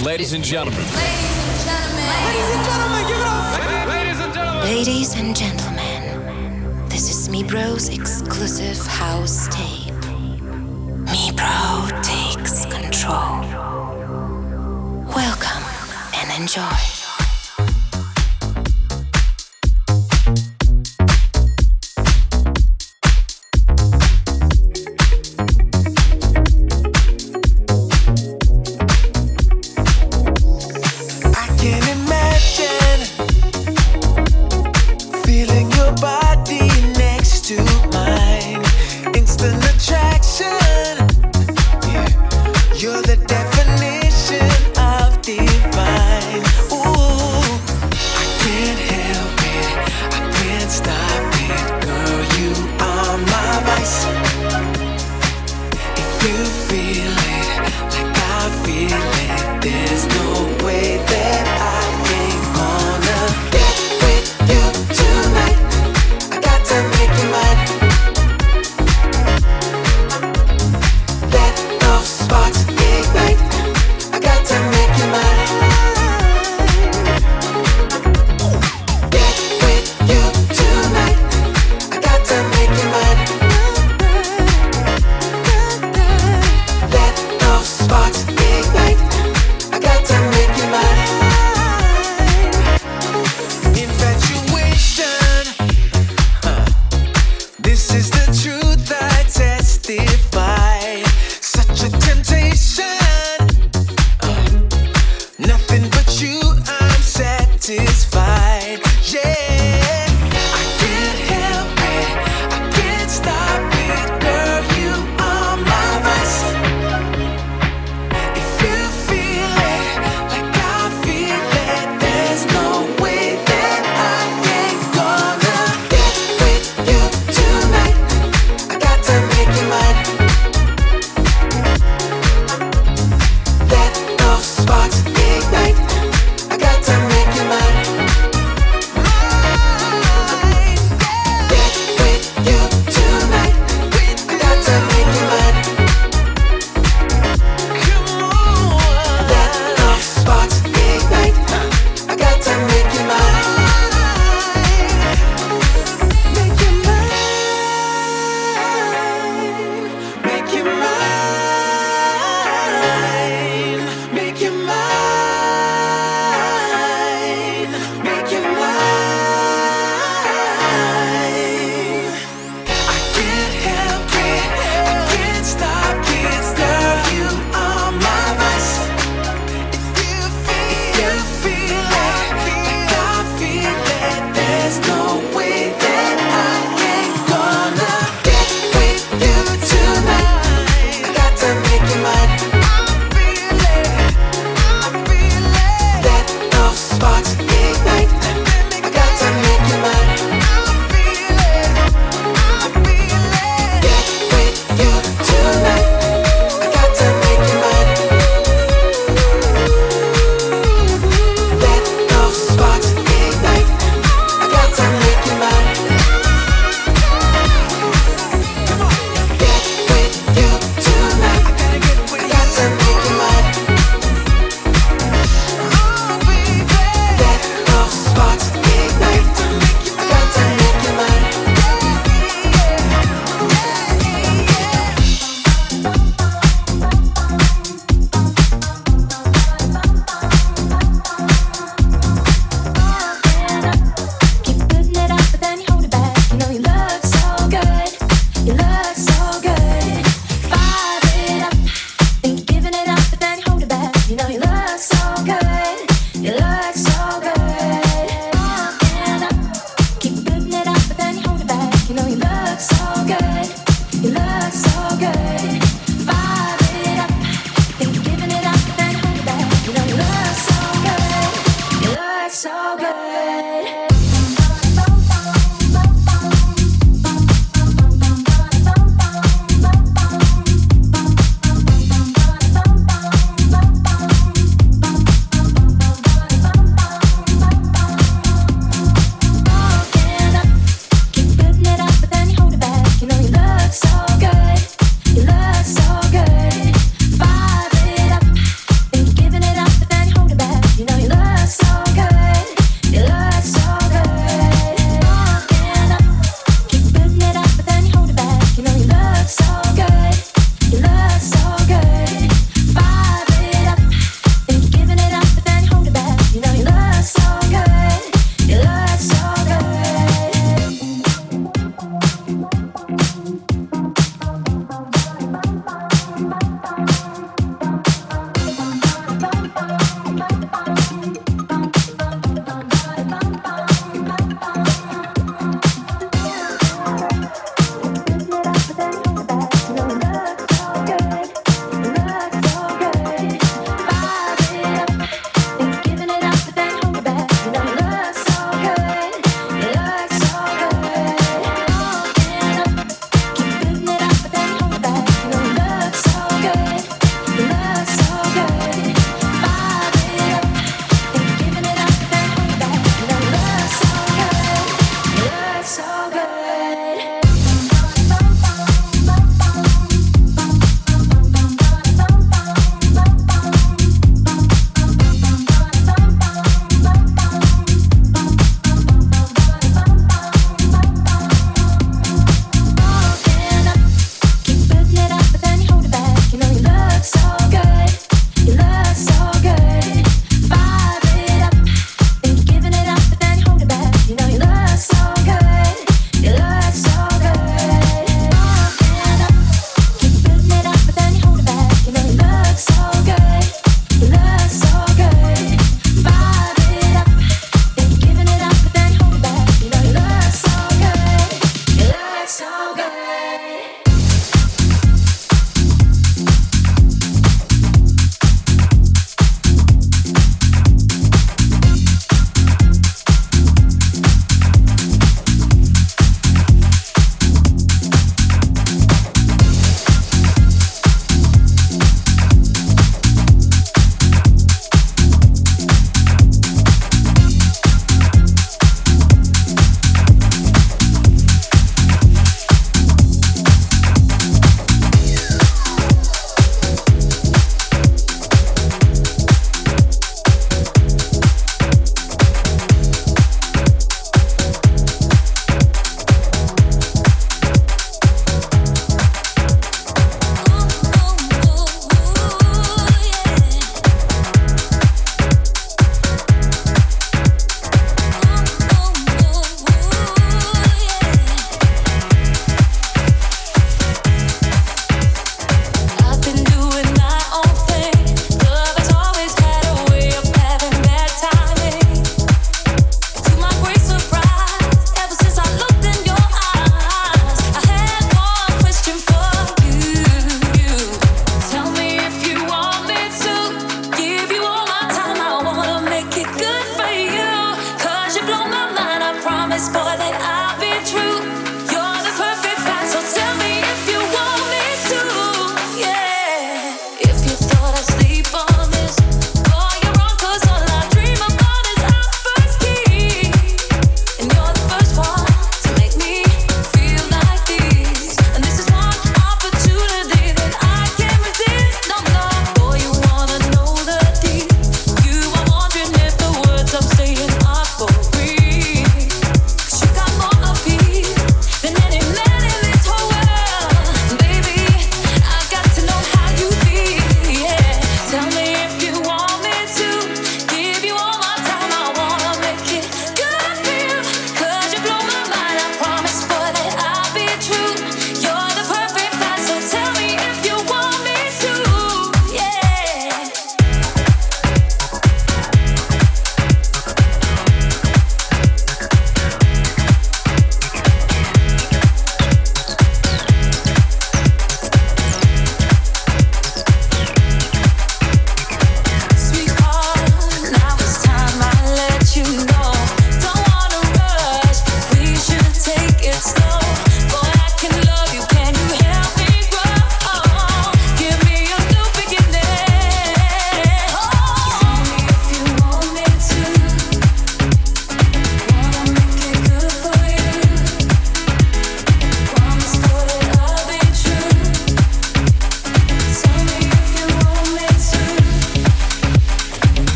Ladies and gentlemen. Ladies and gentlemen, Ladies and gentlemen. this is Me Bro's exclusive house tape. Me Bro takes control. Welcome and enjoy.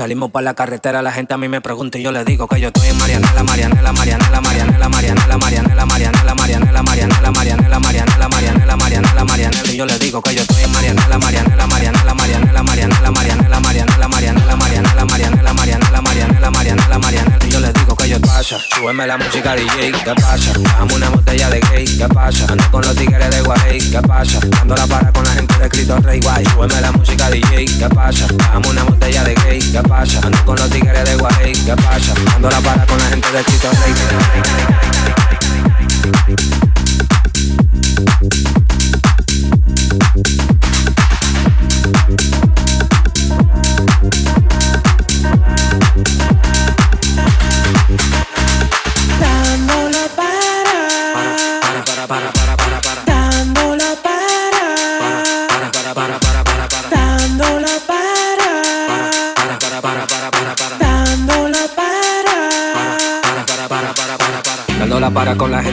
Salimos para la carretera, la gente a mí me pregunta y yo le digo que yo estoy en Marianela, Marianela, Marianela, Marianela, Marianela, Marianela, Marianela, Marianela, Marianela, Marianela, Marianela, Marianela, Marianela, Marianela, y yo le digo que yo estoy en Marianela, Marianela, Marianela, Marianela, Marianela, Marianela, Marianela, Marianela, Marianela, Marianela, Marianela, Marianela, Marianela, Marianela, y yo le digo que yo pasa, súbeme la música DJ, ¿qué pasa? Dame una botella de gay, ¿qué pasa? Ando con los tigres de Guay, ¿qué pasa? Dando la para con la gente de Cristo Rey Guay, súbeme la música DJ, ¿qué pasa? Dame una botella de gay, ¿qué pasa? Ando con los tigres de Guay, ¿qué pasa? Ando la para con la gente de Cristo Rey.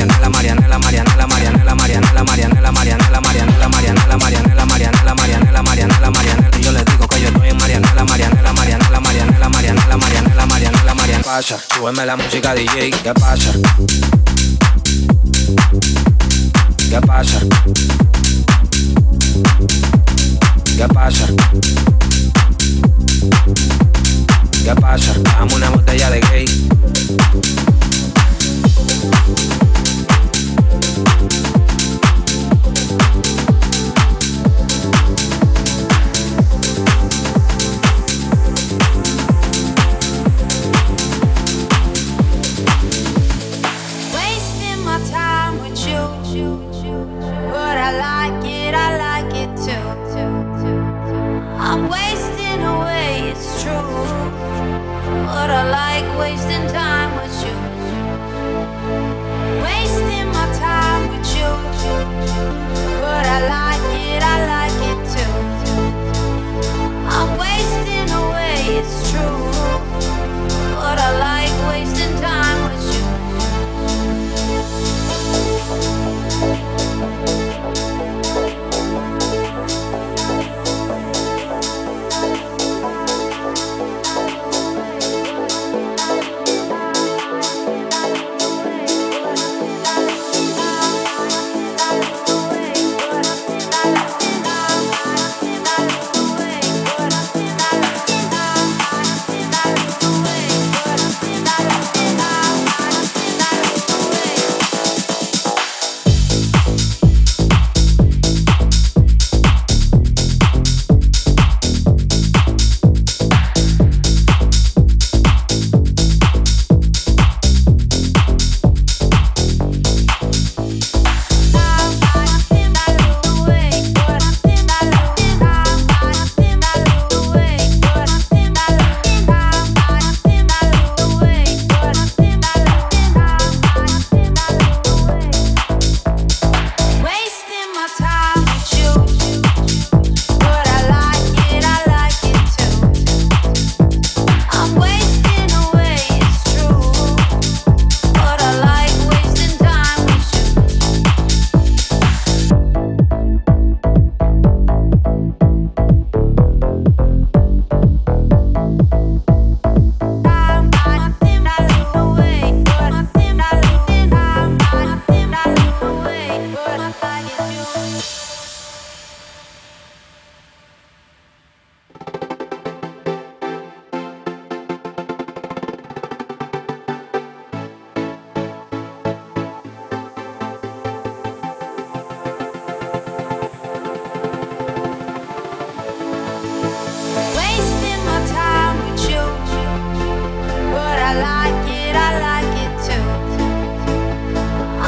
Marianela, Marianela, Marianela, Marianela, Marianela, Marianela, Marianela, Marianela, Marianela, Marianela, Marianela, Marianela, Marianela, Marianela, yo les digo que yo estoy en Marianela, Marianela, Marianela, Marianela, Marianela, Marianela, Marianela, Marianela. Pasa, súbeme la música DJ, ¿qué pasa? ¿Qué pasa? ¿Qué pasa? ¿Qué pasa? Dame una botella de gay.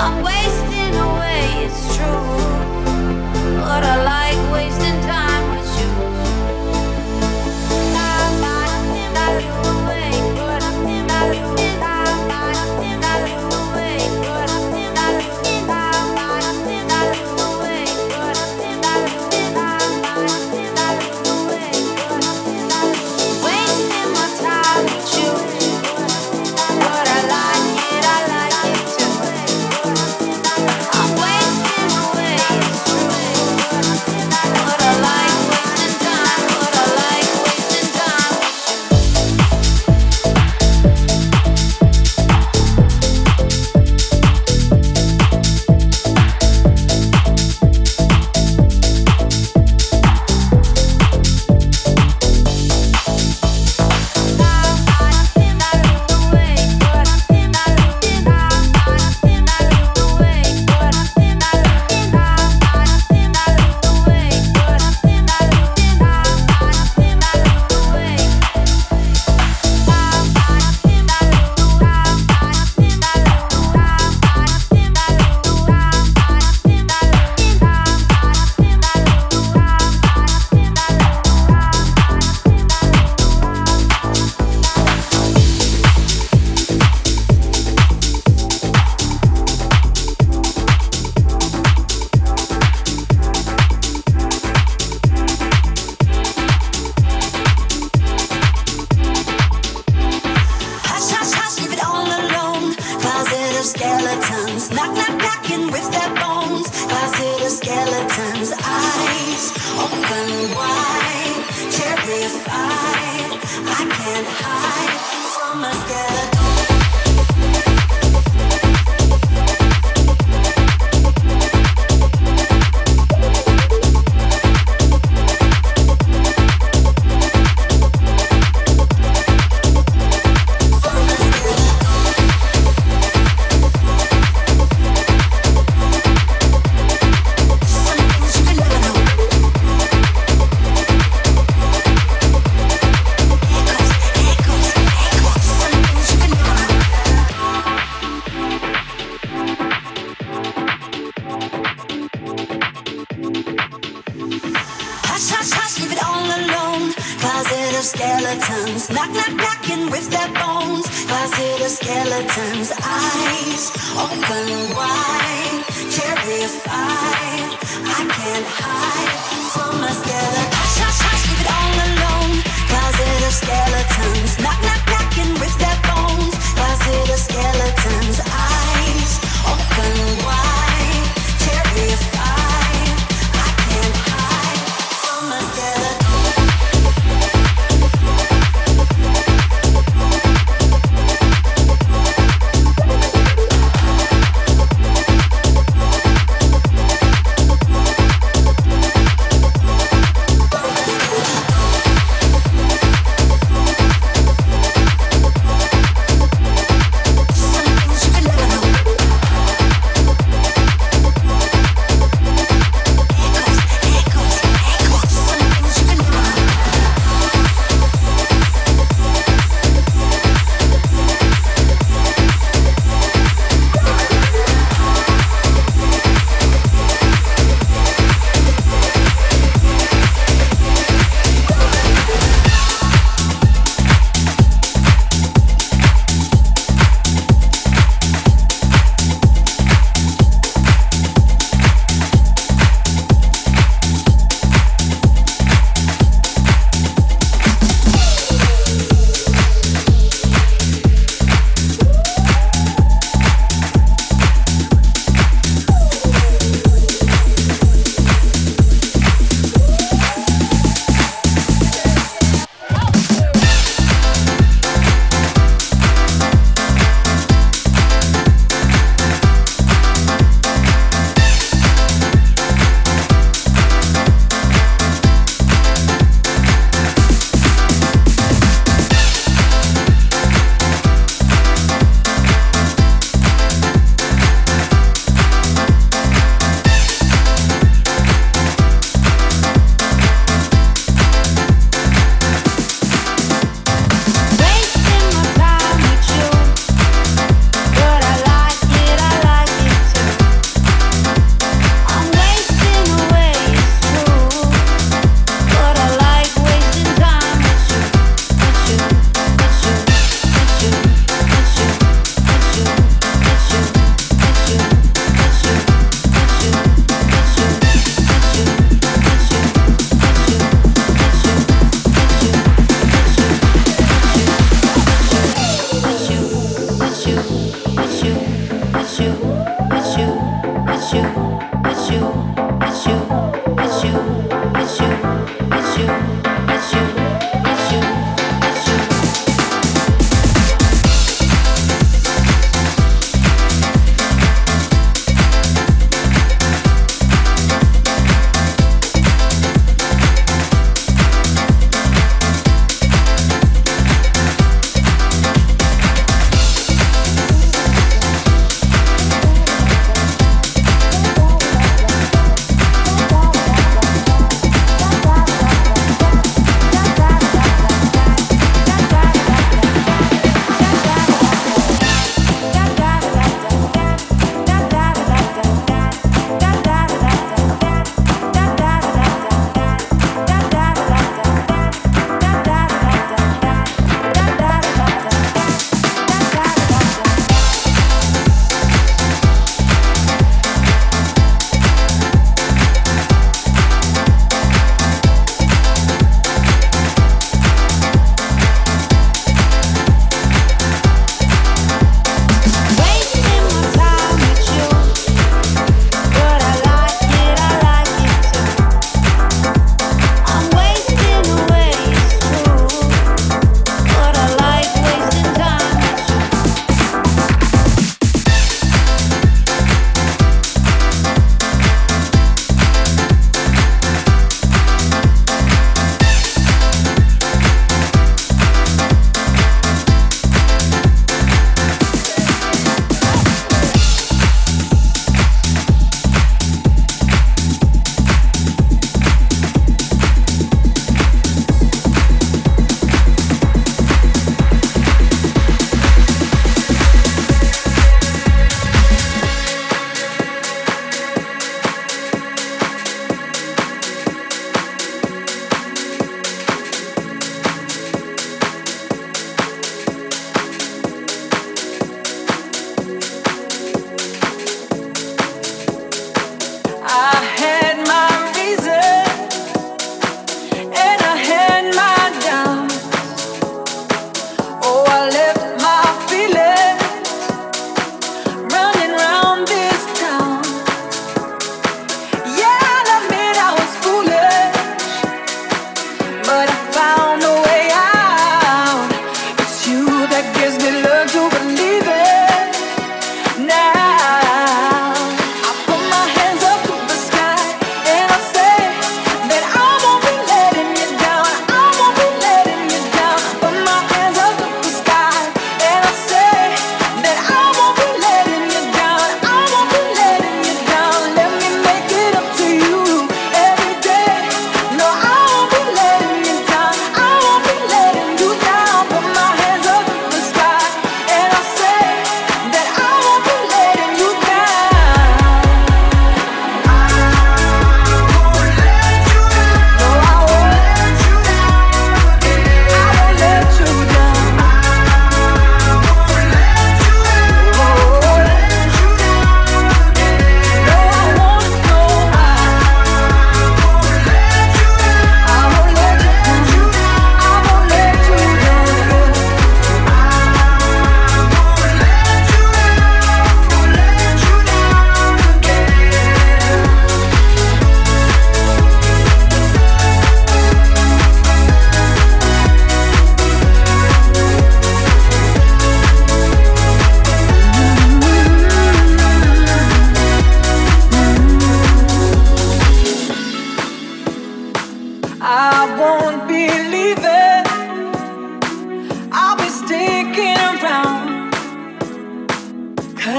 I'm wasting away, it's true. But I like wasting time.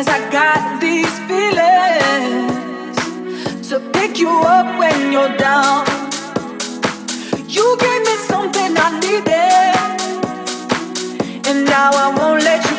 as I got these feelings to pick you up when you're down. You gave me something I needed, and now I won't let you.